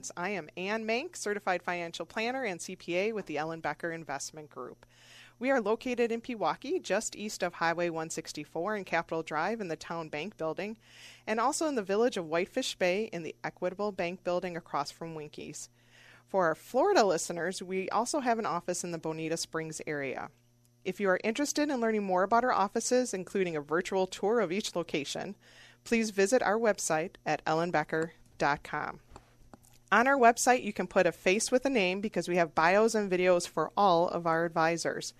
Sense. I am Anne Mank, certified financial planner and CPA with the Ellenbecker Investment Group. We are located in Pewaukee, just east of Highway 164 and Capitol Drive in the Town Bank Building, and also in the village of Whitefish Bay in the Equitable Bank Building across from Winkies. For our Florida listeners, we also have an office in the Bonita Springs area. If you are interested in learning more about our offices, including a virtual tour of each location, please visit our website at ellenbecker.com. On our website, you can put a face with a name because we have bios and videos for all of our advisors.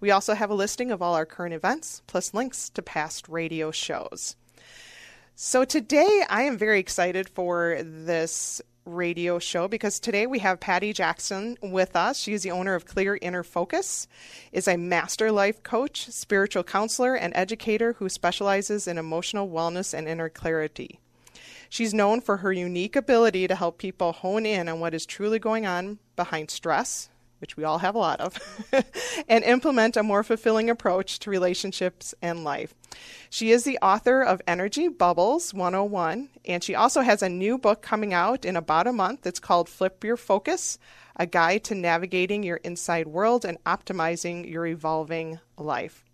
We also have a listing of all our current events, plus links to past radio shows. So today I am very excited for this radio show because today we have Patty Jackson with us. She is the owner of Clear Inner Focus, is a master life coach, spiritual counselor, and educator who specializes in emotional wellness and inner clarity. She's known for her unique ability to help people hone in on what is truly going on behind stress, which we all have a lot of, and implement a more fulfilling approach to relationships and life. She is the author of Energy Bubbles 101, and she also has a new book coming out in about a month. It's called Flip Your Focus A Guide to Navigating Your Inside World and Optimizing Your Evolving Life.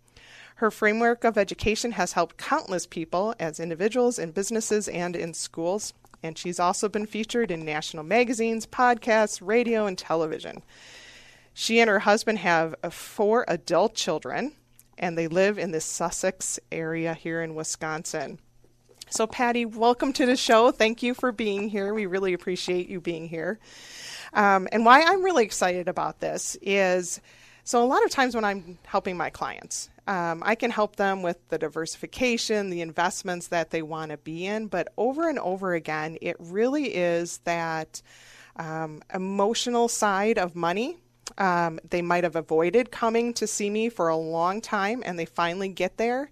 Her framework of education has helped countless people as individuals, in businesses, and in schools. And she's also been featured in national magazines, podcasts, radio, and television. She and her husband have four adult children, and they live in the Sussex area here in Wisconsin. So, Patty, welcome to the show. Thank you for being here. We really appreciate you being here. Um, and why I'm really excited about this is so, a lot of times when I'm helping my clients, um, I can help them with the diversification, the investments that they want to be in. But over and over again, it really is that um, emotional side of money. Um, they might have avoided coming to see me for a long time and they finally get there.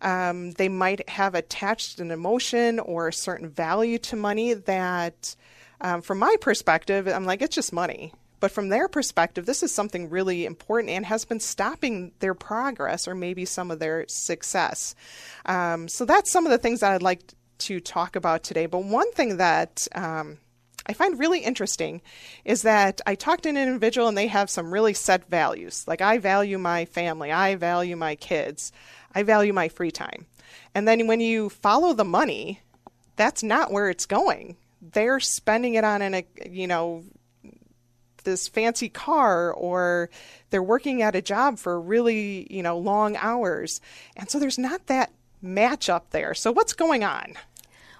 Um, they might have attached an emotion or a certain value to money that, um, from my perspective, I'm like, it's just money. But from their perspective, this is something really important and has been stopping their progress or maybe some of their success. Um, so that's some of the things that I'd like to talk about today. But one thing that um, I find really interesting is that I talked to an individual and they have some really set values. Like, I value my family, I value my kids, I value my free time. And then when you follow the money, that's not where it's going. They're spending it on an, you know, this fancy car or they're working at a job for really, you know, long hours. And so there's not that match up there. So what's going on?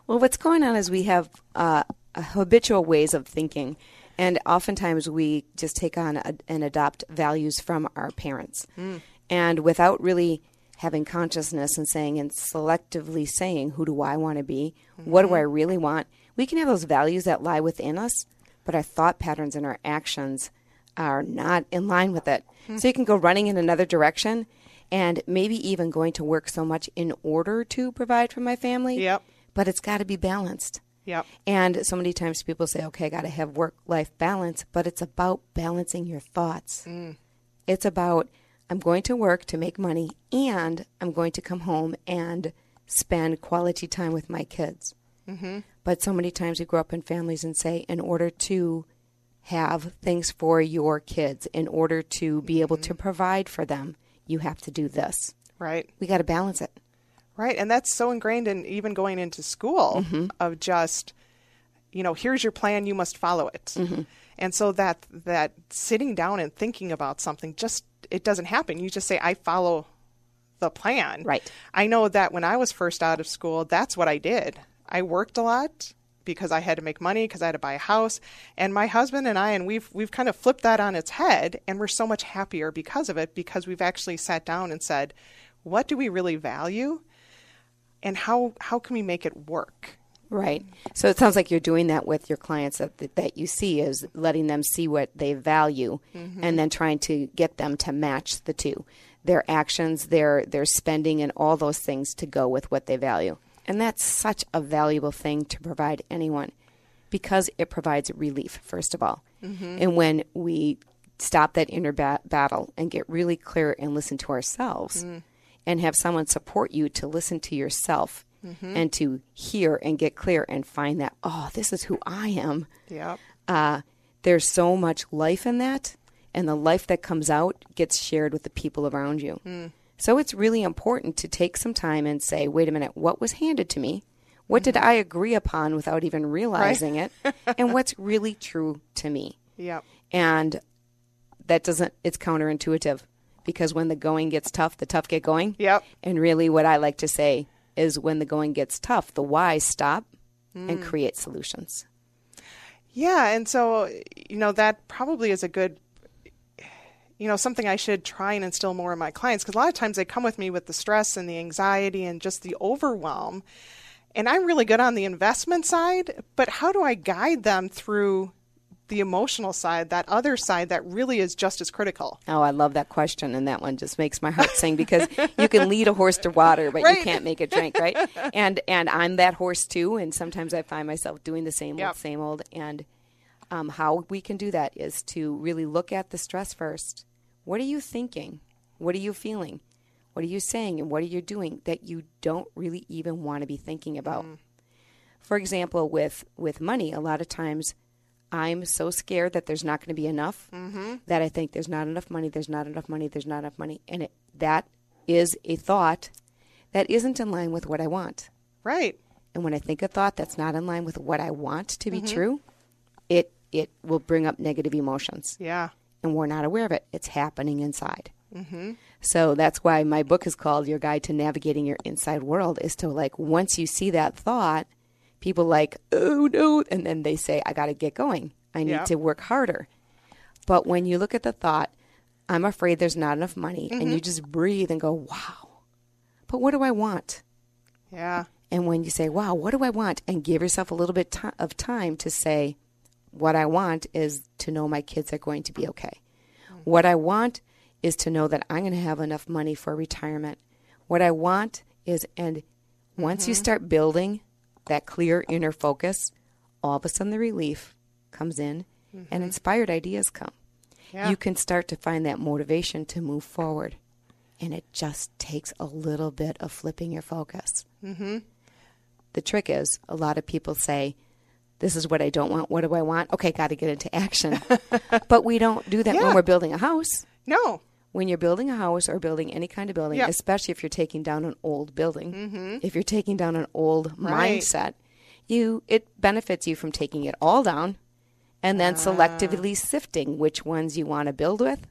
Well, what's going on is we have uh, habitual ways of thinking. And oftentimes we just take on a, and adopt values from our parents. Mm. And without really having consciousness and saying and selectively saying, who do I want to be? Mm-hmm. What do I mm-hmm. really want? We can have those values that lie within us, but our thought patterns and our actions are not in line with it. Mm-hmm. So you can go running in another direction and maybe even going to work so much in order to provide for my family. Yep. But it's got to be balanced. Yep. And so many times people say, okay, I got to have work life balance, but it's about balancing your thoughts. Mm. It's about, I'm going to work to make money and I'm going to come home and spend quality time with my kids. Mm-hmm. But so many times we grow up in families and say, in order to have things for your kids, in order to be able to mm-hmm. provide for them, you have to do this. Right. We got to balance it. Right. And that's so ingrained in even going into school mm-hmm. of just, you know, here's your plan, you must follow it. Mm-hmm. And so that that sitting down and thinking about something just it doesn't happen. You just say, I follow the plan. Right. I know that when I was first out of school, that's what I did. I worked a lot because I had to make money because I had to buy a house and my husband and I and we've we've kind of flipped that on its head and we're so much happier because of it because we've actually sat down and said what do we really value and how how can we make it work Right. So it sounds like you're doing that with your clients that that you see is letting them see what they value Mm-hmm. and then trying to get them to match the two. Their actions, their their spending and all those things to go with what they value. And that's such a valuable thing to provide anyone because it provides relief first of all. Mm-hmm. And when we stop that inner ba- battle and get really clear and listen to ourselves Mm. and have someone support you to listen to yourself Mm-hmm. and to hear and get clear and find that oh this is who i am Yep. uh, there's so much life in that and the life that comes out gets shared with the people around you Hmm. So it's really important to take some time and say wait a minute what was handed to me? What did mm-hmm. i agree upon without even realizing it? And what's really true to me? Yep. and that doesn't it's counterintuitive because when the going gets tough the tough get going. Yep. and really what i like to say is when the going gets tough the whys stop and mm. create solutions. Yeah, and so you know that probably is a good you know something I should try and instill more in my clients because a lot of times they come with me with the stress and the anxiety and just the overwhelm. And I'm really good on the investment side, but how do I guide them through the emotional side, that other side that really is just as critical? oh i love that question and that one just makes my heart sing because you can lead a horse to water but Right. you can't make it drink right and and i'm that horse too and sometimes i find myself doing the same Yep. old same old and um, how we can do that is to really look at the stress first what are you thinking? What are you feeling? What are you saying? And what are you doing that you don't really even want to be thinking about? Mm. For example with with money a lot of times i'm so scared that there's not going to be enough mm-hmm. that i think there's not enough money there's not enough money there's not enough money. And it, that is a thought that isn't in line with what i want. Right. and when i think a thought that's not in line with what i want to be mm-hmm. true it it will bring up negative emotions. Yeah. And we're not aware of it. It's happening inside. Mm-hmm. So that's why my book is called Your Guide to Navigating Your Inside World. Is to like once you see that thought, people like oh no, and then they say I got to get going. I need Yeah. to work harder. But when you look at the thought, I'm afraid there's not enough money, and you just breathe and go, wow. But what do I want? Yeah. And when you say, wow, what do I want? And give yourself a little bit of time to say, what I want is to know my kids are going to be okay. What I want is to know that I'm going to have enough money for retirement. What I want is, and once you mm-hmm. start building that clear inner focus, all of a sudden the relief comes in and mm-hmm. inspired ideas come. Yeah. You can start to find that motivation to move forward. And it just takes a little bit of flipping your focus. Mm-hmm. The trick is, a lot of people say, This is what I don't want. What do I want? Okay, got to get into action. but we don't do that Yeah. when we're building a house. No. When you're building a house or building any kind of building, Yeah. especially if you're taking down an old building, mm-hmm. if you're taking down an old Right. mindset, you it benefits you from taking it all down and then selectively ah. sifting which ones you want to build with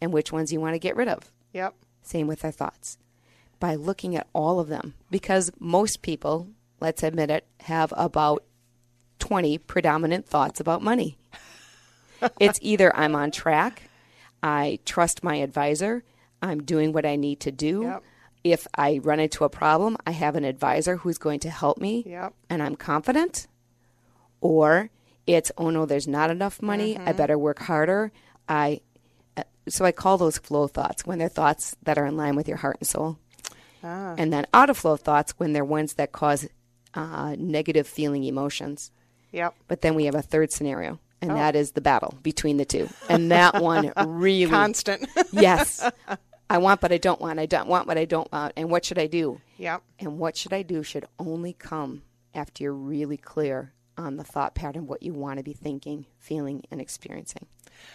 and which ones you want to get rid of. Yep. Same with our thoughts. By looking at all of them, because most people, let's admit it, have about 20 predominant thoughts about money. it's either I'm on track, I trust my advisor, I'm doing what I need to do. Yep. If I run into a problem, I have an advisor who's going to help me Yep. and I'm confident. Or it's, oh no, there's not enough money, I better work harder. I uh, so I call those flow thoughts when they're thoughts that are in line with your heart and soul. Ah. And then out of flow thoughts when they're ones that cause uh, negative feeling emotions. Yep. But then we have a third scenario, and oh. that is the battle between the two. And that one really Constant. yes. I want, but I don't want. I don't want what I don't want. And what should I do? yep. And what should I do should only come after you're really clear on the thought pattern, what you want to be thinking, feeling, and experiencing.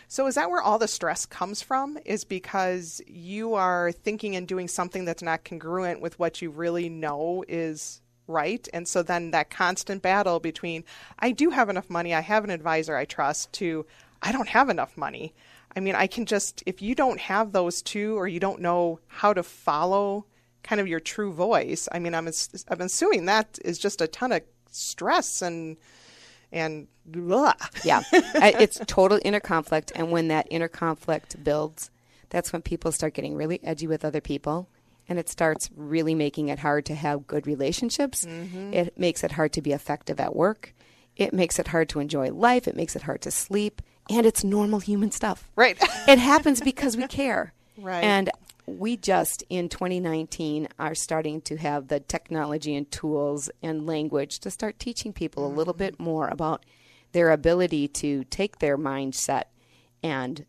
So is that where all the stress comes from? Is because you are thinking and doing something that's not congruent with what you really know is right. And so then that constant battle between I do have enough money, I have an advisor I trust to I don't have enough money. I mean, I can just if you don't have those two or you don't know how to follow kind of your true voice. I mean, I'm I'm assuming that is just a ton of stress and and blah. Yeah, it's total inner conflict, and when that inner conflict builds, that's when people start getting really edgy with other people, and it starts really making it hard to have good relationships. Mm-hmm. It makes it hard to be effective at work. It makes it hard to enjoy life. It makes it hard to sleep. And it's normal human stuff. Right. it happens because we care. Right. And we just in 2019 are starting to have the technology and tools and language to start teaching people a mm-hmm. little bit more about their ability to take their mindset and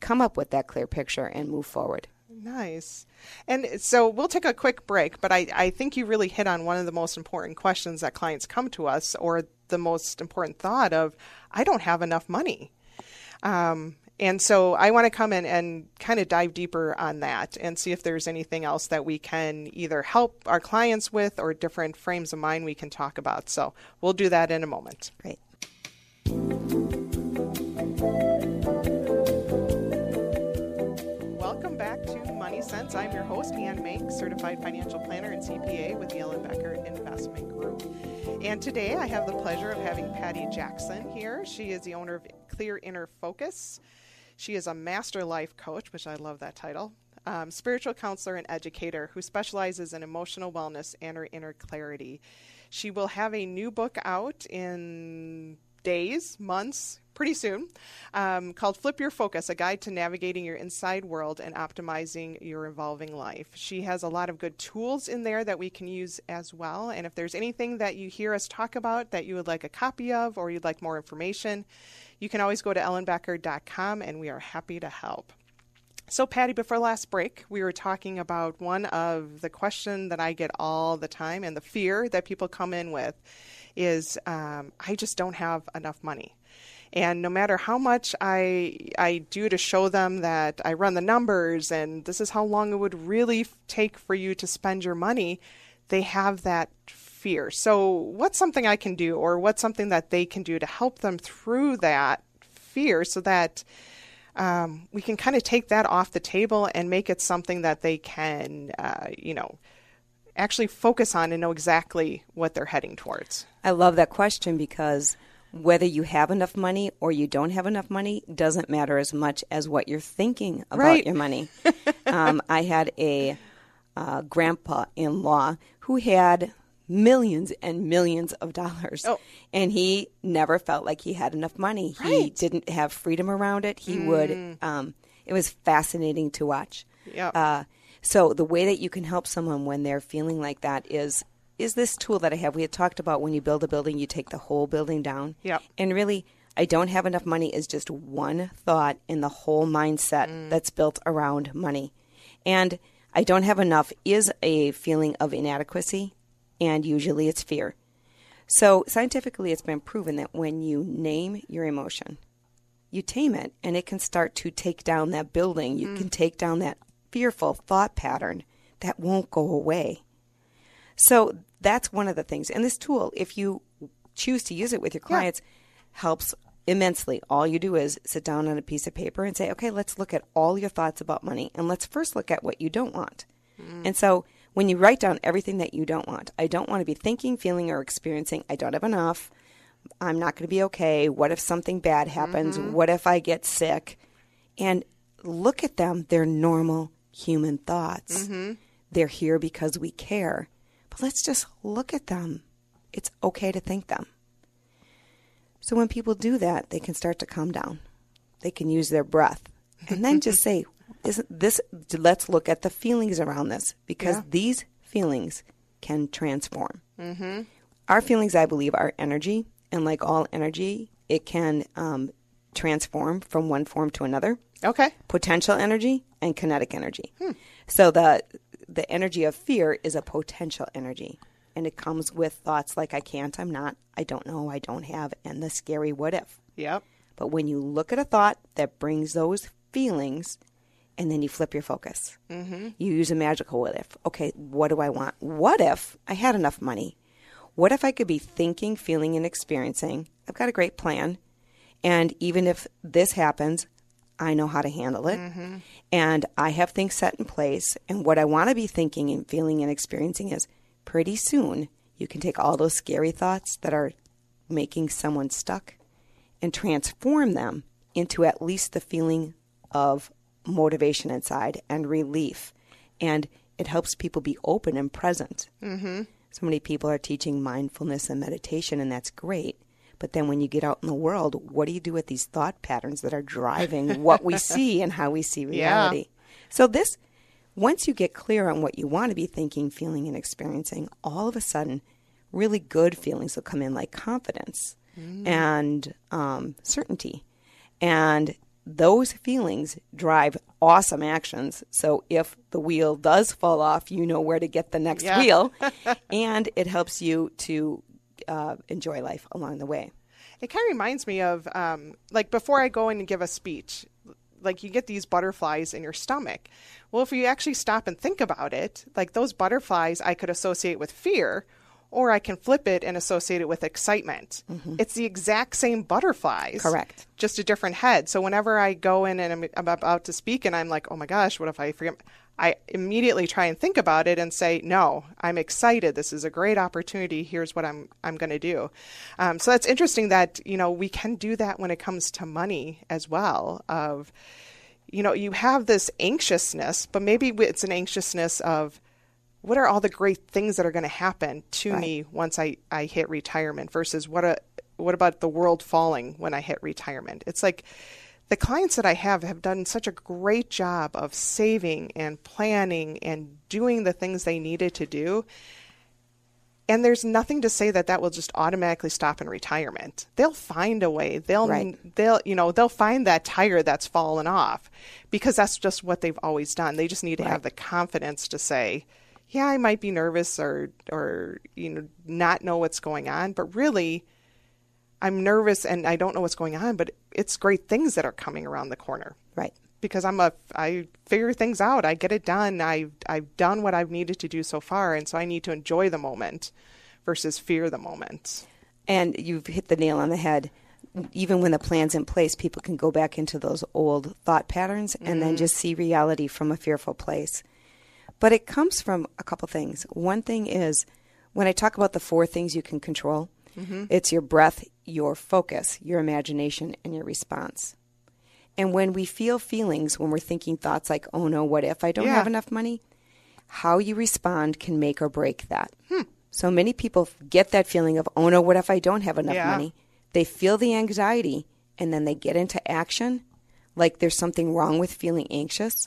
come up with that clear picture and move forward. Nice. And so we'll take a quick break, but I, I think you really hit on one of the most important questions that clients come to us, or the most important thought of, I don't have enough money. Um, and so I want to come in and kind of dive deeper on that and see if there's anything else that we can either help our clients with or different frames of mind we can talk about. So we'll do that in a moment. Great. I'm your host, Anne Mank, certified financial planner and CPA with the Ellenbecker Investment Group. And today I have the pleasure of having Patty Jackson here. She is the owner of Clear Inner Focus. She is a master life coach, which I love that title, um, spiritual counselor and educator who specializes in emotional wellness and her inner clarity. She will have a new book out in days, months, pretty soon, um, called Flip Your Focus A Guide to Navigating Your Inside World and Optimizing Your Evolving Life. She has a lot of good tools in there that we can use as well. And if there's anything that you hear us talk about that you would like a copy of or you'd like more information, you can always go to ellenbecker.com and we are happy to help. So, Patty, before last break, we were talking about one of the question that I get all the time and the fear that people come in with is um, I just don't have enough money. And no matter how much I I do to show them that I run the numbers and this is how long it would really take for you to spend your money, they have that fear. So, what's something I can do, or what's something that they can do to help them through that fear, so that um, we can kind of take that off the table and make it something that they can, uh, you know, actually focus on and know exactly what they're heading towards. I love that question because whether you have enough money or you don't have enough money doesn't matter as much as what you're thinking about Right. your money. um, I had a uh, grandpa in law who had millions and millions of dollars. Oh. And he never felt like he had enough money. He didn't have freedom around it. He would, um, it was fascinating to watch. Yep. Uh, so the way that you can help someone when they're feeling like that is is this tool that I have. We had talked about when you build a building, you take the whole building down. Yep. And really, I don't have enough money is just one thought in the whole mindset mm. that's built around money. And I don't have enough is a feeling of inadequacy, and usually it's fear. So, scientifically, it's been proven that when you name your emotion, you tame it, and it can start to take down that building. You mm. can take down that fearful thought pattern that won't go away. So, that's one of the things. And this tool, if you choose to use it with your clients, helps immensely. All you do is sit down on a piece of paper and say, okay, let's look at all your thoughts about money and let's first look at what you don't want. Mm. And so when you write down everything that you don't want, I don't want to be thinking, feeling, or experiencing, I don't have enough. I'm not going to be okay. What if something bad happens? Mm-hmm. What if I get sick? And look at them. They're normal human thoughts. They're here because we care. But let's just look at them. It's okay to think them. So when people do that, they can start to calm down. They can use their breath and then just say, "Isn't this? Let's look at the feelings around this because Yeah. these feelings can transform." Mm-hmm. Our feelings, I believe, are energy, and like all energy, it can um, transform from one form to another Okay. potential energy and kinetic energy. So the the energy of fear is a potential energy and it comes with thoughts like I can't, I'm not, I don't know, I don't have and the scary what if. Yep. But when you look at a thought that brings those feelings and then you flip your focus. Mm-hmm. You use a magical what if. Okay, what do I want? What if I had enough money? What if I could be thinking, feeling, and experiencing? I've got a great plan. And even if this happens, I know how to handle it. And I have things set in place. And what I want to be thinking and feeling and experiencing is pretty soon you can take all those scary thoughts that are making someone stuck and transform them into at least the feeling of motivation inside and relief. And it helps people be open and present. Mm-hmm. So many people are teaching mindfulness and meditation, and that's great. But then when you get out in the world, what do you do with these thought patterns that are driving what we see and how we see reality? Yeah. So, this, once you get clear on what you want to be thinking, feeling, and experiencing, all of a sudden, really good feelings will come in like confidence mm. and um, certainty. And those feelings drive awesome actions. So if the wheel does fall off, you know where to get the next yeah. wheel, and it helps you to uh, enjoy life along the way. It kind of reminds me of um, like before I go in and give a speech, like you get these butterflies in your stomach. Well, if you actually stop and think about it, like those butterflies I could associate with fear or I can flip it and associate it with excitement. Mm-hmm. It's the exact same butterflies. Correct. Just a different head. So whenever I go in and I'm, I'm, about to speak and I'm like, oh my gosh, what if I forget? I immediately try and think about it and say, no, I'm excited. This is a great opportunity. Here's what I'm I'm going to do. Um, so that's interesting that you know we can do that when it comes to money as well. Of you know you have this anxiousness, but maybe it's an anxiousness of what are all the great things that are going to happen to right. me once I, I hit retirement versus what a what about the world falling when I hit retirement? It's like the clients that I have have done such a great job of saving and planning and doing the things they needed to do. And there's nothing to say that that will just automatically stop in retirement. They'll find a way. They'll right. they'll you know, they'll find that tire that's fallen off because that's just what they've always done. They just need to right. have the confidence to say, yeah, I might be nervous or or you know not know what's going on, but really I'm nervous and I don't know what's going on, but it's great things that are coming around the corner. Right. Because I'm a I figure things out. I get it done. I I've done what I've needed to do so far, and so I need to enjoy the moment versus fear the moment. And you've hit the nail on the head. Even when the plan's in place, people can go back into those old thought patterns and mm-hmm. then just see reality from a fearful place. But it comes from a couple things. One thing is when I talk about the four things you can control, mm-hmm. it's your breath, your focus, your imagination, and your response. And when we feel feelings, when we're thinking thoughts like, oh no, what if I don't yeah. have enough money? How you respond can make or break that. Hmm. So many people get that feeling of, oh no, what if I don't have enough yeah. money? They feel the anxiety and then they get into action like there's something wrong with feeling anxious.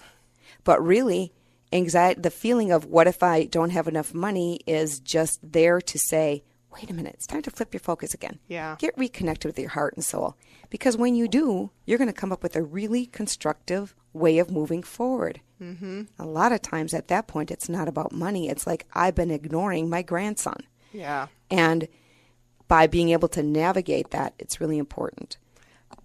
But really, anxiety, the feeling of what if I don't have enough money is just there to say, wait a minute, it's time to flip your focus again. Yeah. Get reconnected with your heart and soul. Because when you do, you're going to come up with a really constructive way of moving forward. Mm-hmm. A lot of times at that point, it's not about money. It's like, I've been ignoring my grandson. Yeah. And by being able to navigate that, it's really important.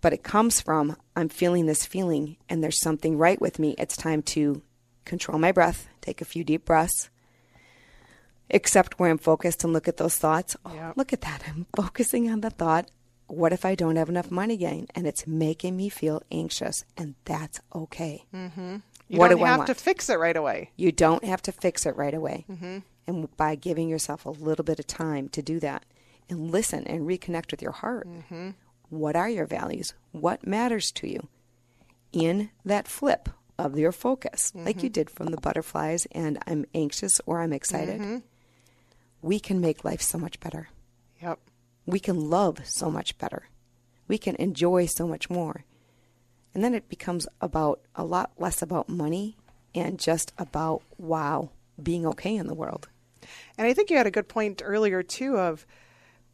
But it comes from, I'm feeling this feeling and there's something right with me. It's time to control my breath, take a few deep breaths, accept where I'm focused and look at those thoughts. Oh, yep. look at that. I'm focusing on the thought, what if I don't have enough money again? And it's making me feel anxious, and that's okay. Mm-hmm. You what don't do have to fix it right away. You don't have to fix it right away. Mm-hmm. And by giving yourself a little bit of time to do that and listen and reconnect with your heart, mm-hmm. what are your values? What matters to you? In that flip, of your focus, mm-hmm. like you mm-hmm. did from the butterflies and I'm anxious or I'm excited, mm-hmm. we can make life so much better. Yep. We can love so much better. We can enjoy so much more. And then it becomes about a lot less about money and just about, wow, being okay in the world. And I think you had a good point earlier, too, of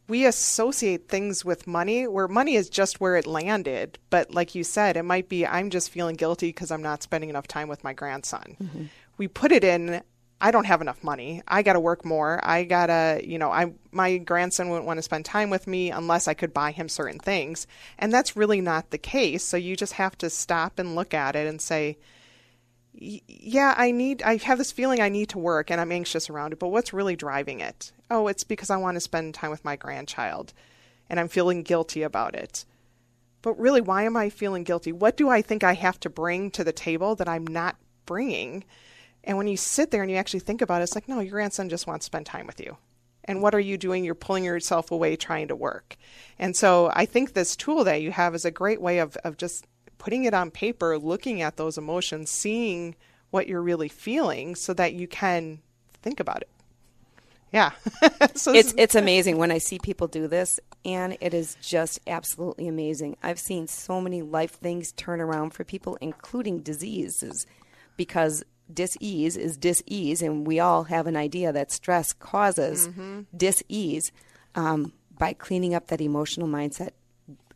we associate things with money where money is just where it landed. But like you said, it might be I'm just feeling guilty because I'm not spending enough time with my grandson. Mm-hmm. We put it in I don't have enough money. I got to work more. I got to, you know, I my grandson wouldn't want to spend time with me unless I could buy him certain things. And that's really not the case. So you just have to stop and look at it and say, yeah, I need, I have this feeling I need to work and I'm anxious around it, but what's really driving it? Oh, it's because I want to spend time with my grandchild and I'm feeling guilty about it. But really, why am I feeling guilty? What do I think I have to bring to the table that I'm not bringing? And when you sit there and you actually think about it, it's like, no, your grandson just wants to spend time with you. And what are you doing? You're pulling yourself away trying to work. And so I think this tool that you have is a great way of, of just putting it on paper, looking at those emotions, seeing what you're really feeling so that you can think about it. Yeah. so it's it's amazing when I see people do this and it is just absolutely amazing. I've seen so many life things turn around for people including diseases because dis-ease is dis-ease and we all have an idea that stress causes mm-hmm. dis-ease um, by cleaning up that emotional mindset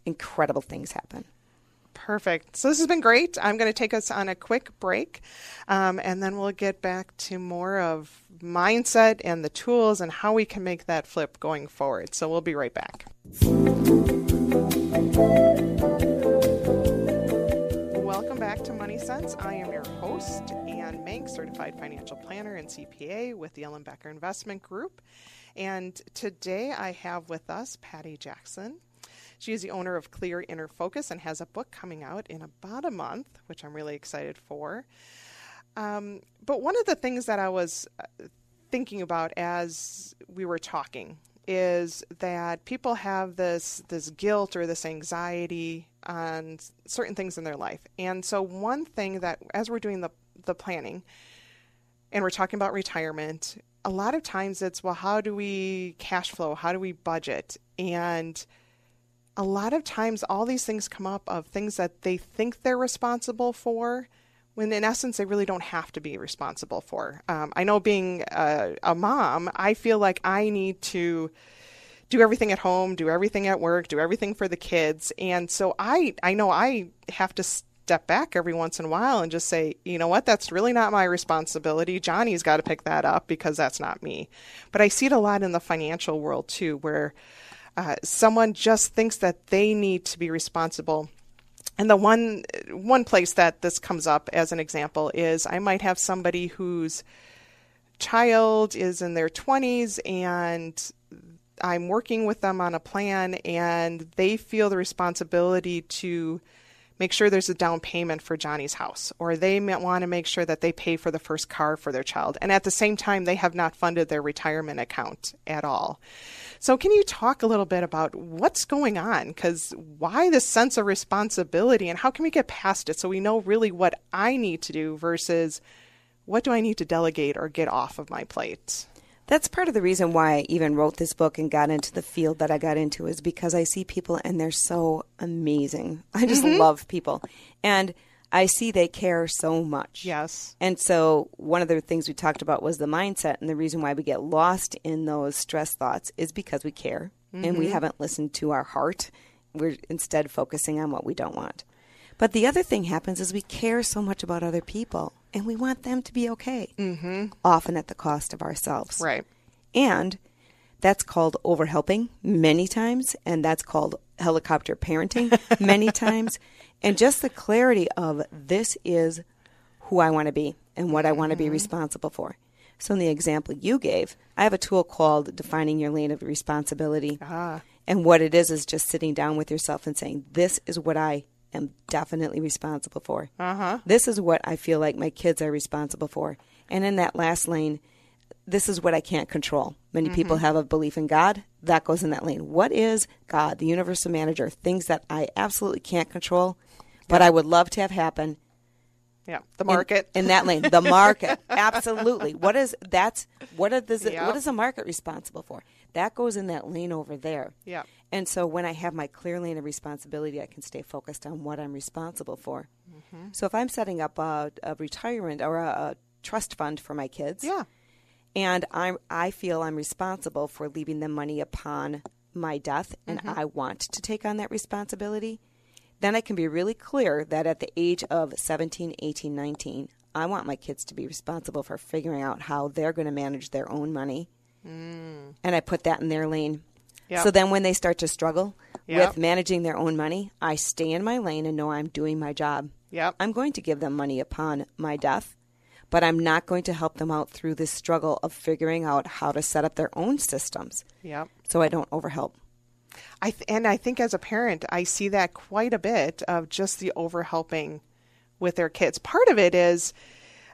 incredible things happen Perfect. So this has been great. I'm going to take us on a quick break, um, and then we'll get back to more of mindset and the tools and how we can make that flip going forward. So we'll be right back. Welcome back to Money Sense. I am your host, Anne Mank, certified financial planner and CPA with the Ellenbecker Investment Group. And today I have with us Patty Jackson. She is the owner of Clear Inner Focus and has a book coming out in about a month, which I'm really excited for. Um, but one of the things that I was uh, thinking about as we were talking is that people have this this guilt or this anxiety on certain things in their life. And so one thing that as we're doing the the planning and we're talking about retirement, a lot of times it's well how do we cash flow? How do we budget? And a lot of times all these things come up of things that they think they're responsible for when in essence they really don't have to be responsible for. Um, i know being a, a, mom i feel like i need to do everything at home do everything at work do everything for the kids. And so i i know i have to step back every once in a while and just say you know what? That's really not my responsibility. Johnny's got to pick that up because that's not me. But i see it a lot in the financial world too where uh, someone just thinks that they need to be responsible. And the one one place that this comes up as an example is I might have somebody whose child is in their 20s and I'm working with them on a plan and they feel the responsibility to make sure there's a down payment for Johnny's house, or they want to make sure that they pay for the first car for their child. And at the same time, they have not funded their retirement account at all. So, can you talk a little bit about what's going on? Because why this sense of responsibility and how can we get past it so we know really what I need to do versus what do I need to delegate or get off of my plate? That's part of the reason why I even wrote this book and got into the field that I got into is because I see people and they're so amazing. I just mm-hmm. love people. And I see they care so much. Yes. And so one of the things we talked about was the mindset and the reason why we get lost in those stress thoughts is because we care mm-hmm. and we mm-hmm. haven't listened to our heart. We're instead focusing on what we don't want. But the other thing happens is we care so much about other people and we want them to be okay, mm-hmm. often at the cost of ourselves. Right. And that's called overhelping many times, and that's called helicopter parenting many times. And just the clarity of this is who I want to be and what I want to be mm-hmm. responsible for. So, in the example you gave, I have a tool called Defining Your Lane of Responsibility. Uh-huh. And what it is is just sitting down with yourself and saying, This is what I am definitely responsible for. Uh-huh. This is what I feel like my kids are responsible for. And in that last lane, this is what I can't control. Many mm-hmm. people have a belief in God. That goes in that lane. What is God, the universal manager? Things that I absolutely can't control, but I would love to have happen. Yeah, the market in, in that lane, the market, absolutely. What is that's what is what is the market responsible for? That goes in that lane over there. Yeah. And so when I have my clear lane of responsibility, I can stay focused on what I'm responsible for. Mm-hmm. So if I'm setting up a, a retirement or a, a, trust fund for my kids, yeah, and I I feel I'm responsible for leaving them money upon my death, and mm-hmm. I want to take on that responsibility, then I can be really clear that at the age of 17, 18, 19, I want my kids to be responsible for figuring out how they're going to manage their own money Mm. And I put that in their lane. Yep. So then when they start to struggle yep. with managing their own money, I stay in my lane and know I'm doing my job. Yep. I'm going to give them money upon my death, but I'm not going to help them out through this struggle of figuring out how to set up their own systems. Yep. So I don't overhelp. I th- and I think as a parent, I see that quite a bit of just the overhelping with their kids. Part of it is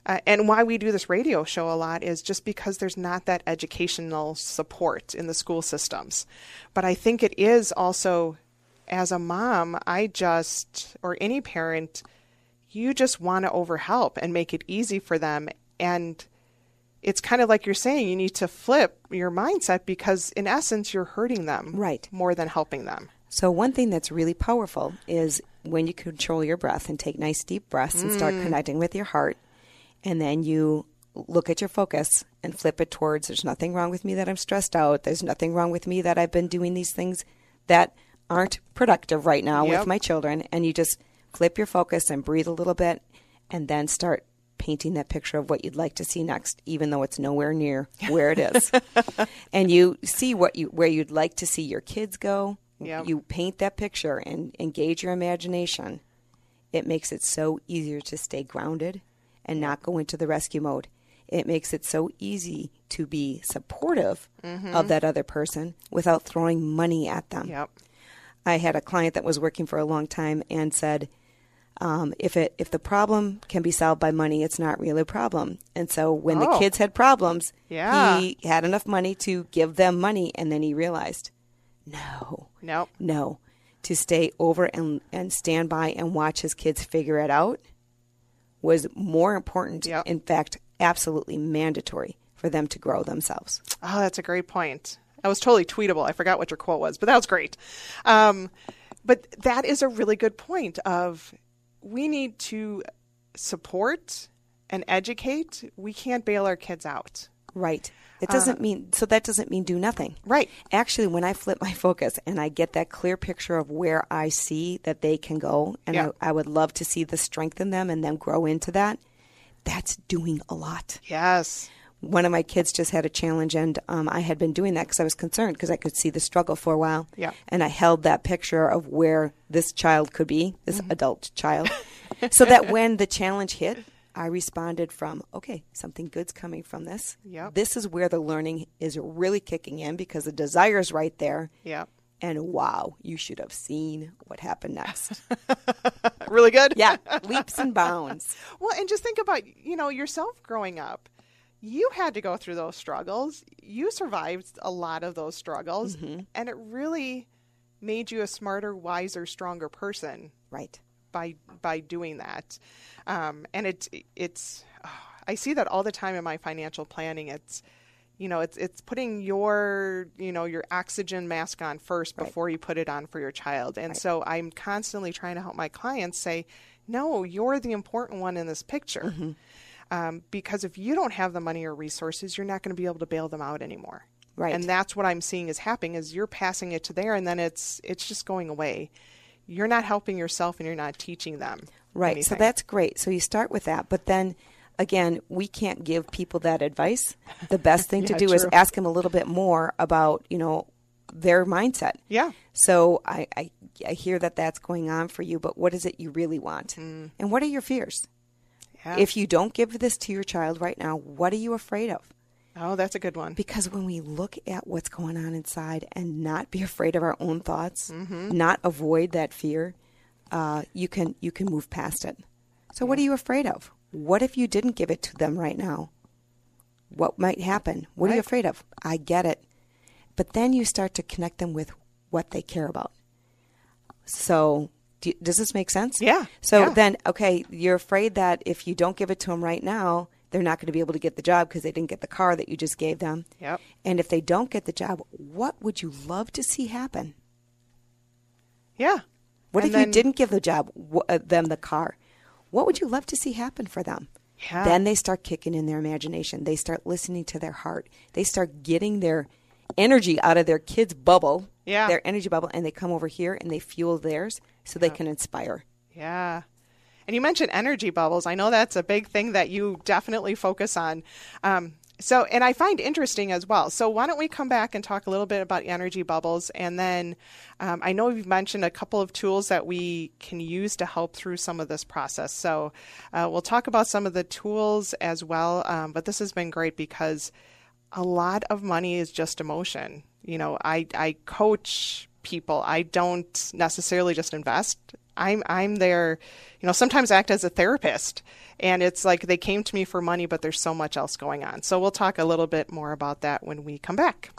uh, and why we do this radio show a lot is just because there's not that educational support in the school systems. But I think it is also, as a mom, I just, or any parent, you just want to overhelp and make it easy for them. And it's kind of like you're saying, you need to flip your mindset because, in essence, you're hurting them Right. more than helping them. So, one thing that's really powerful is when you control your breath and take nice deep breaths and start mm. connecting with your heart, and then you look at your focus and flip it towards there's nothing wrong with me that I'm stressed out. There's nothing wrong with me that I've been doing these things that aren't productive right now Yep. with my children. And you just flip your focus and breathe a little bit and then start painting that picture of what you'd like to see next, even though it's nowhere near where it is. and you see what you where you'd like to see your kids go. Yep. You paint that picture and engage your imagination. It makes it so easier to stay grounded and not go into the rescue mode. It makes it so easy to be supportive mm-hmm. of that other person without throwing money at them. Yep. I had a client that was working for a long time and said, um, if it if the problem can be solved by money, it's not really a problem. And so when the Oh. kids had problems, Yeah. he had enough money to give them money, and then he realized, no, Nope. no, to stay over and and stand by and watch his kids figure it out was more important. Yep. In fact, absolutely mandatory for them to grow themselves. Oh, that's a great point. That was totally tweetable. I forgot what your quote was, but that was great. Um, but that is a really good point of we need to support and educate. We can't bail our kids out. Right. It uh, doesn't mean so that doesn't mean do nothing. Right. Actually, when I flip my focus and I get that clear picture of where I see that they can go, and Yeah. I, I would love to see the strength in them and them grow into that, that's doing a lot. Yes. One of my kids just had a challenge, and um, I had been doing that because I was concerned because I could see the struggle for a while. Yeah. And I held that picture of where this child could be, this adult child, so that when the challenge hit, I responded from, okay, something good's coming from this. Yep. This is where the learning is really kicking in because the desire's right there. Yeah. And wow, you should have seen what happened next. Really good. yeah, leaps and bounds. Well, and just think about, you know, yourself growing up. You had to go through those struggles. You survived a lot of those struggles, and it really made you a smarter, wiser, stronger person Right. by by doing that. Um, and it's it's oh, I see that all the time in my financial planning. It's you know it's it's putting your you know your oxygen mask on first Right. before you put it on for your child. And so I'm constantly trying to help my clients say, no, you're the important one in this picture. Mm-hmm. Um, because if you don't have the money or resources, you're not going to be able to bail them out anymore. Right. And that's what I'm seeing is happening is you're passing it to there and then it's it's just going away. You're not helping yourself and you're not teaching them. Right. anything. So that's great. So you start with that, but then again, we can't give people that advice. The best thing to Yeah, do is ask them a little bit more about, you know, their mindset. Yeah. So I, I, I hear that that's going on for you, but what is it you really want? And what are your fears? Yeah. If you don't give this to your child right now, what are you afraid of? oh, that's a good one. Because when we look at what's going on inside and not be afraid of our own thoughts, not avoid that fear, uh, you can you can move past it. So what are you afraid of? What if you didn't give it to them right now? What might happen? What are you afraid of? I get it. But then you start to connect them with what they care about. So, do, does this make sense? Yeah, So yeah. then, okay, you're afraid that if you don't give it to them right now, they're not going to be able to get the job because they didn't get the car that you just gave them. Yep. And if they don't get the job, what would you love to see happen? Yeah. What And if you didn't give the job uh, them the car? What would you love to see happen for them? Yeah. Then they start kicking in their imagination. They start listening to their heart. They start getting their energy out of their kids' bubble, Yeah. their energy bubble, and they come over here and they fuel theirs so they can inspire. Yeah. And you mentioned energy bubbles. I know that's a big thing that you definitely focus on. Um, so, and I find interesting as well. So, why don't we come back and talk a little bit about energy bubbles? And then um, I know you've mentioned a couple of tools that we can use to help through some of this process. So, uh, we'll talk about some of the tools as well. Um, but this has been great because a lot of money is just emotion. You know, I, I coach people. I don't necessarily just invest. I'm I'm there, you know, sometimes act as a therapist. And it's like they came to me for money, but there's so much else going on. So we'll talk a little bit more about that when we come back.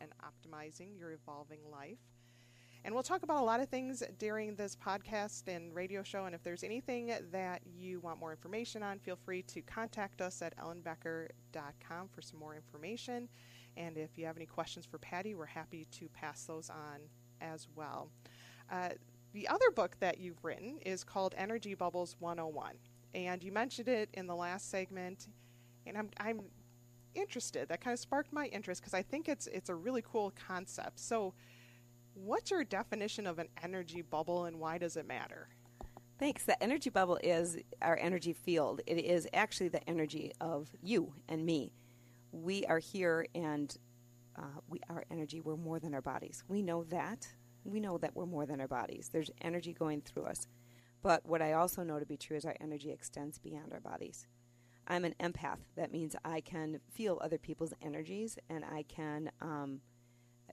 And optimizing your evolving life. And we'll talk about a lot of things during this podcast and radio show. And if there's anything that you want more information on, feel free to contact us at ellenbecker.com for some more information. And if you have any questions for Patty, we're happy to pass those on as well. Uh, the other book that you've written is called Energy Bubbles 101. And you mentioned it in the last segment. And I'm, I'm interested. That kind of sparked my interest because I think it's, it's a really cool concept. So, What's your definition of an energy bubble and why does it matter? Thanks. The energy bubble is our energy field. It is actually the energy of you and me. We are here and uh, we our energy, we're more than our bodies. We know that. We know that we're more than our bodies. There's energy going through us. But what I also know to be true is our energy extends beyond our bodies. I'm an empath. That means I can feel other people's energies and I can um,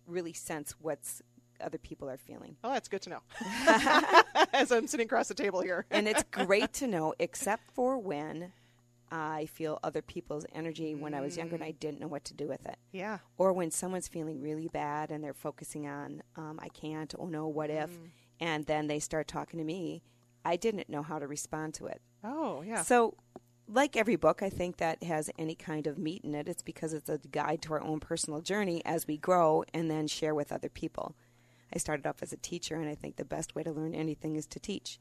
really sense what's other people are feeling. Oh, that's good to know. As I'm sitting across the table here. and it's great to know, except for when I feel other people's energy when I was younger and I didn't know what to do with it. Yeah. Or when someone's feeling really bad and they're focusing on, um, I can't, oh no, what if? Mm. And then they start talking to me. I didn't know how to respond to it. Oh, yeah. So, like every book, I think that has any kind of meat in it. It's because it's a guide to our own personal journey as we grow and then share with other people. I started off as a teacher, and I think the best way to learn anything is to teach.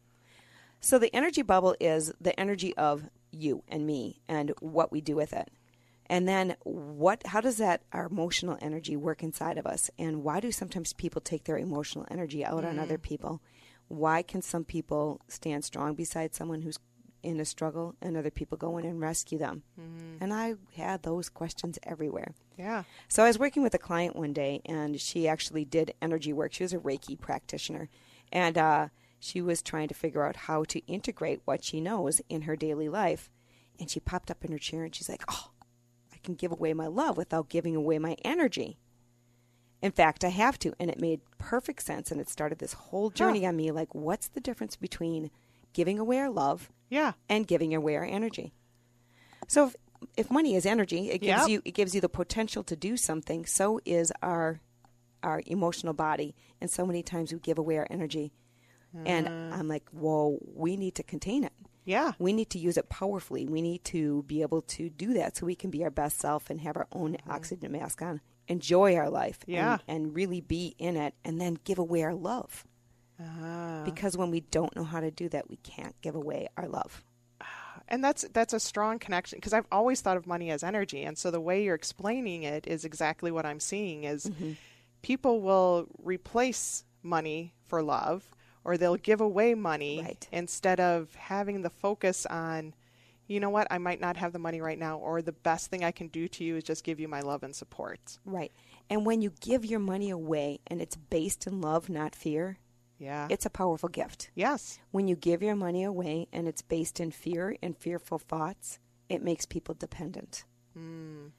So, the energy bubble is the energy of you and me and what we do with it. And then what how does that our emotional energy work inside of us? And why do sometimes people take their emotional energy out mm. on other people? Why can some people stand strong beside someone who's in a struggle and other people go in and rescue them? Mm. And I had those questions everywhere. Yeah. So I was working with a client one day, and she actually did energy work. She was a Reiki practitioner, and uh, she was trying to figure out how to integrate what she knows in her daily life. And she popped up in her chair, and she's like, "Oh, I can give away my love without giving away my energy." In fact, I have to, and it made perfect sense. And it started this whole journey huh. on me. Like, what's the difference between giving away our love, yeah, and giving away our energy? So if, if money is energy, it gives yep. you it gives you the potential to do something. So is our our emotional body, and so many times we give away our energy. Mm. And I'm like, whoa, we need to contain it. Yeah. We need to use it powerfully. We need to be able to do that so we can be our best self and have our own mm-hmm. oxygen mask on, enjoy our life, yeah. and, and, really be in it, and then give away our love. Uh. Because when we don't know how to do that, we can't give away our love and that's that's a strong connection because I've always thought of money as energy, and so the way you're explaining it is exactly what I'm seeing. Is mm-hmm. people will replace money for love, or they'll give away money right. instead of having the focus on. You know what? I might not have the money right now, or the best thing I can do to you is just give you my love and support. Right. And when you give your money away and it's based in love, not fear, yeah. It's a powerful gift. Yes. When you give your money away and it's based in fear and fearful thoughts, it makes people dependent. Mm.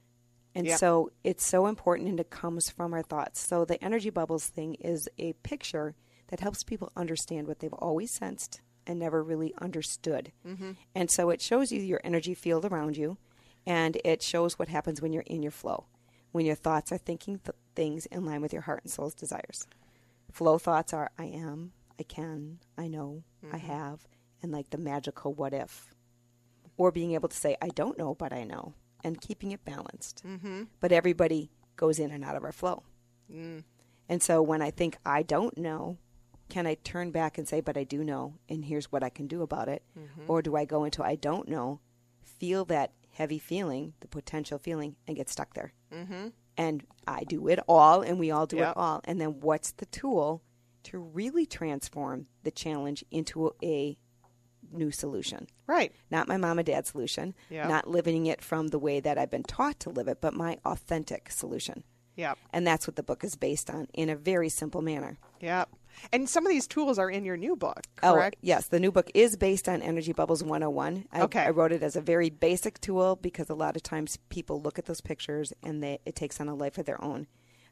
And so it's so important and it comes from our thoughts. So the energy bubbles thing is a picture that helps people understand what they've always sensed and never really understood. Mm-hmm. And so it shows you your energy field around you and it shows what happens when you're in your flow, when your thoughts are thinking th- things in line with your heart and soul's desires flow thoughts are I am, I can, I know, mm-hmm. I have, and like the magical what if. Or being able to say, I don't know, but I know, and keeping it balanced. Mm-hmm. But everybody goes in and out of our flow. Mm. And so when I think I don't know, can I turn back and say, but I do know, and here's what I can do about it? Mm-hmm. Or do I go into I don't know, feel that heavy feeling, the potential feeling, and get stuck there? Mm-hmm and I do it all, and we all do yep. it all. And then what's the tool to really transform the challenge into a new solution? Right. Not my mom and dad solution, yep. not living it from the way that I've been taught to live it, but my authentic solution. Yep. And that's what the book is based on in a very simple manner. Yep. And some of these tools are in your new book, oh, correct? Oh, yes. The new book is based on Energy Bubbles 101. I, okay. I wrote it as a very basic tool because a lot of times people look at those pictures and they, it takes on a life of their own.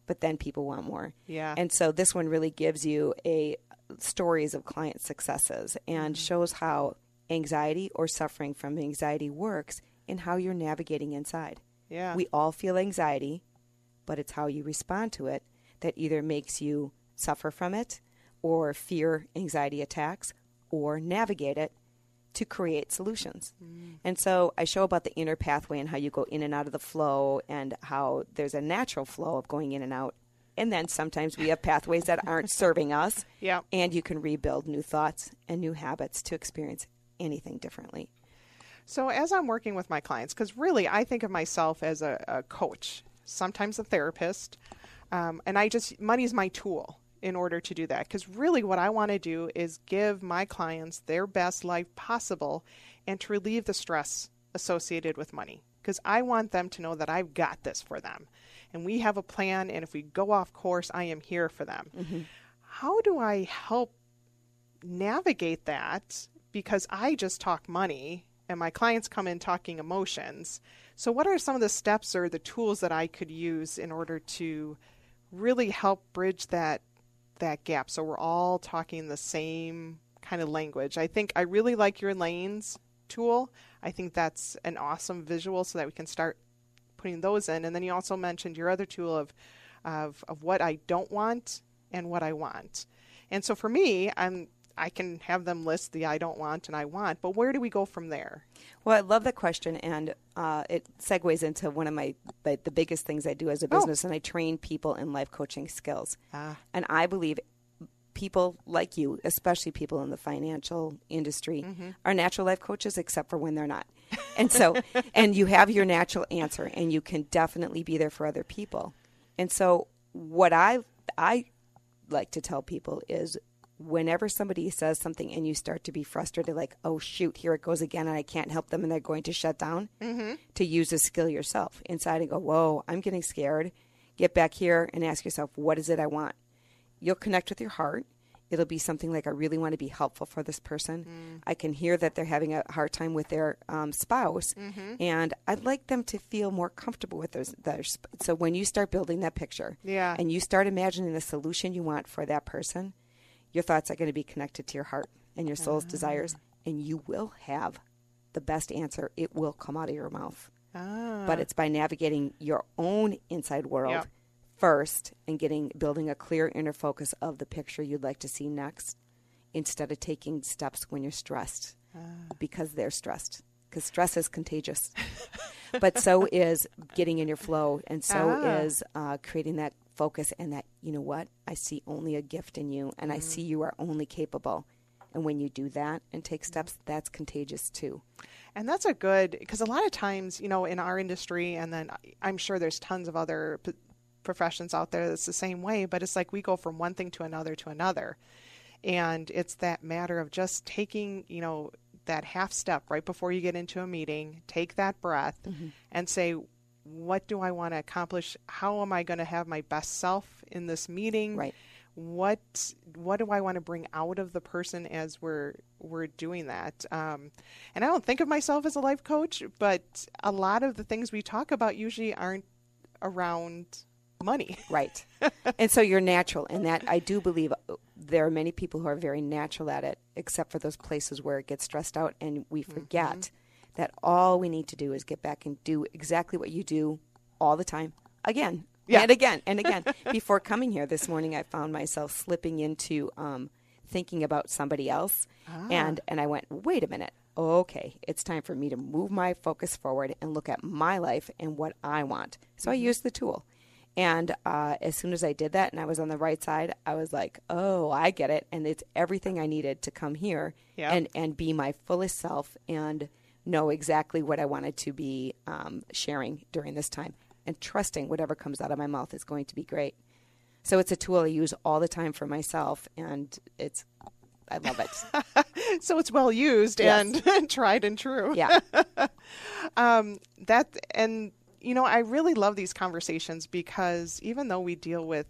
But then people want more. Yeah. And so this one really gives you a stories of client successes and mm-hmm. shows how anxiety or suffering from anxiety works and how you're navigating inside. Yeah. We all feel anxiety but it's how you respond to it that either makes you suffer from it or fear anxiety attacks or navigate it to create solutions. Mm. And so I show about the inner pathway and how you go in and out of the flow and how there's a natural flow of going in and out. And then sometimes we have pathways that aren't serving us. Yeah. And you can rebuild new thoughts and new habits to experience anything differently. So, as I'm working with my clients, because really I think of myself as a, a coach, sometimes a therapist, um, and I just, money's my tool in order to do that. Because really, what I want to do is give my clients their best life possible and to relieve the stress associated with money. Because I want them to know that I've got this for them. And we have a plan, and if we go off course, I am here for them. Mm-hmm. How do I help navigate that? Because I just talk money and my clients come in talking emotions. So, what are some of the steps or the tools that I could use in order to really help bridge that that gap so we're all talking the same kind of language? I think I really like your lanes tool. I think that's an awesome visual so that we can start putting those in. And then you also mentioned your other tool of of, of what I don't want and what I want. And so for me, I'm I can have them list the I don't want and I want, but where do we go from there? Well, I love that question, and uh, it segues into one of my the, the biggest things I do as a oh. business, oh. and I train people in life coaching skills. Ah. And I believe people like you, especially people in the financial industry, mm-hmm. are natural life coaches, except for when they're not. And so, and you have your natural answer, and you can definitely be there for other people. And so, what I I like to tell people is whenever somebody says something and you start to be frustrated, like, oh, shoot, here it goes again, and I can't help them and they're going to shut down, mm-hmm. to use a skill yourself inside and go, whoa, I'm getting scared. Get back here and ask yourself, what is it I want? You'll connect with your heart. It'll be something like, I really want to be helpful for this person. Mm. I can hear that they're having a hard time with their um, spouse, mm-hmm. and I'd like them to feel more comfortable with their, their sp- So when you start building that picture, yeah. and you start imagining the solution you want for that person, your thoughts are going to be connected to your heart and your soul's ah. desires, and you will have the best answer. It will come out of your mouth. Ah. But it's by navigating your own inside world yep. first and getting building a clear inner focus of the picture you'd like to see next instead of taking steps when you're stressed ah. because they're stressed because stress is contagious. but so is getting in your flow, and so ah. is uh, creating that focus and that, you know what, I see only a gift in you and mm-hmm. I see you are only capable. And when you do that and take steps, that's contagious too. And that's a good, because a lot of times, you know, in our industry, and then I'm sure there's tons of other p- professions out there that's the same way, but it's like we go from one thing to another to another. And it's that matter of just taking, you know, that half step right before you get into a meeting, take that breath mm-hmm. and say, what do I want to accomplish? How am I going to have my best self in this meeting? Right. What what do I want to bring out of the person as we're we're doing that? Um, and I don't think of myself as a life coach, but a lot of the things we talk about usually aren't around money. Right. and so you're natural, and that I do believe uh, there are many people who are very natural at it, except for those places where it gets stressed out and we forget. Mm-hmm that all we need to do is get back and do exactly what you do all the time again yeah. and again and again. Before coming here this morning, I found myself slipping into um, thinking about somebody else, ah. and and I went, wait a minute. Okay, it's time for me to move my focus forward and look at my life and what I want. So mm-hmm. I used the tool. And uh, as soon as I did that and I was on the right side, I was like, oh, I get it. And it's everything I needed to come here yep. and, and be my fullest self and – know exactly what I wanted to be um, sharing during this time and trusting whatever comes out of my mouth is going to be great. So it's a tool I use all the time for myself, and it's I love it. so it's well used yes. and tried and true. Yeah. um, that and you know I really love these conversations because even though we deal with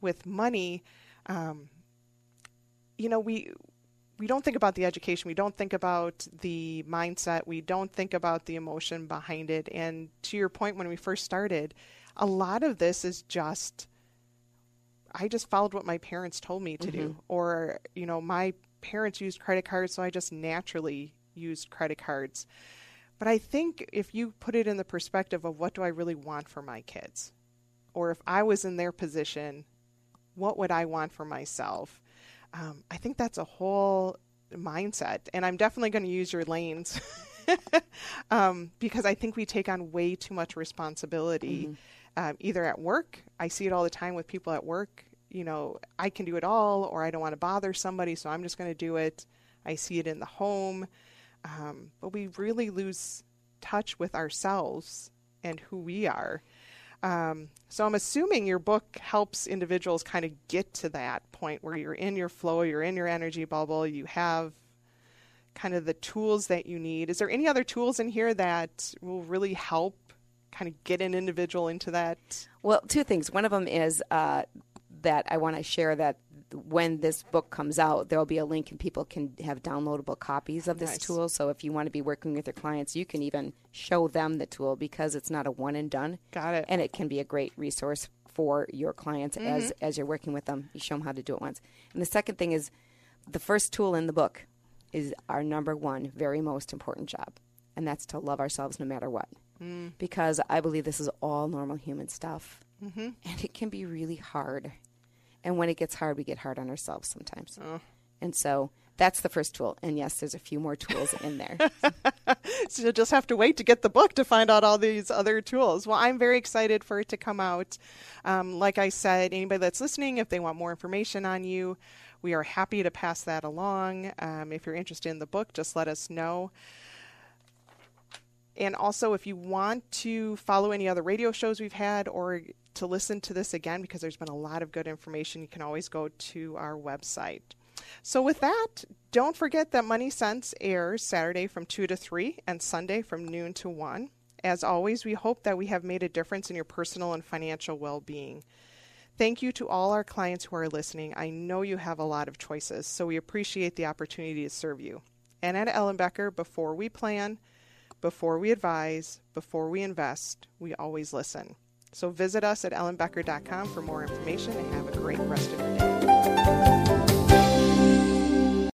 with money, um, you know we we don't think about the education, we don't think about the mindset, we don't think about the emotion behind it. And to your point, when we first started, a lot of this is just I just followed what my parents told me to mm-hmm. do, or you know, my parents used credit cards, so I just naturally used credit cards. But I think if you put it in the perspective of what do I really want for my kids, or if I was in their position, what would I want for myself? Um, I think that's a whole mindset. And I'm definitely going to use your lanes um, because I think we take on way too much responsibility, mm-hmm. um, either at work. I see it all the time with people at work. You know, I can do it all, or I don't want to bother somebody, so I'm just going to do it. I see it in the home. Um, but we really lose touch with ourselves and who we are. Um, so I'm assuming your book helps individuals kind of get to that point where you're in your flow, you're in your energy bubble, you have kind of the tools that you need. Is there any other tools in here that will really help kind of get an individual into that? Well, two things. One of them is uh, that I want to share that when this book comes out, there will be a link and people can have downloadable copies of this nice. tool. So if you want to be working with your clients, you can even show them the tool because it's not a one and done. Got it. And it can be a great resource for your clients mm-hmm. as as you're working with them. You show them how to do it once. And the second thing is the first tool in the book is our number one, very most important job, and that's to love ourselves no matter what. Mm. Because I believe this is all normal human stuff, mm-hmm. and it can be really hard. And when it gets hard, we get hard on ourselves sometimes. Oh. And so that's the first tool. And yes, there's a few more tools in there. so you'll just have to wait to get the book to find out all these other tools. Well, I'm very excited for it to come out. Um, like I said, anybody that's listening, if they want more information on you, we are happy to pass that along. Um, if you're interested in the book, just let us know. And also, if you want to follow any other radio shows we've had or to listen to this again, because there's been a lot of good information, you can always go to our website. So, with that, don't forget that Money Sense airs Saturday from 2 to 3 and Sunday from noon to 1. As always, we hope that we have made a difference in your personal and financial well being. Thank you to all our clients who are listening. I know you have a lot of choices, so we appreciate the opportunity to serve you. And at Ellenbecker, before we plan, before we advise, before we invest, we always listen. So visit us at ellenbecker.com for more information and have a great rest of your day.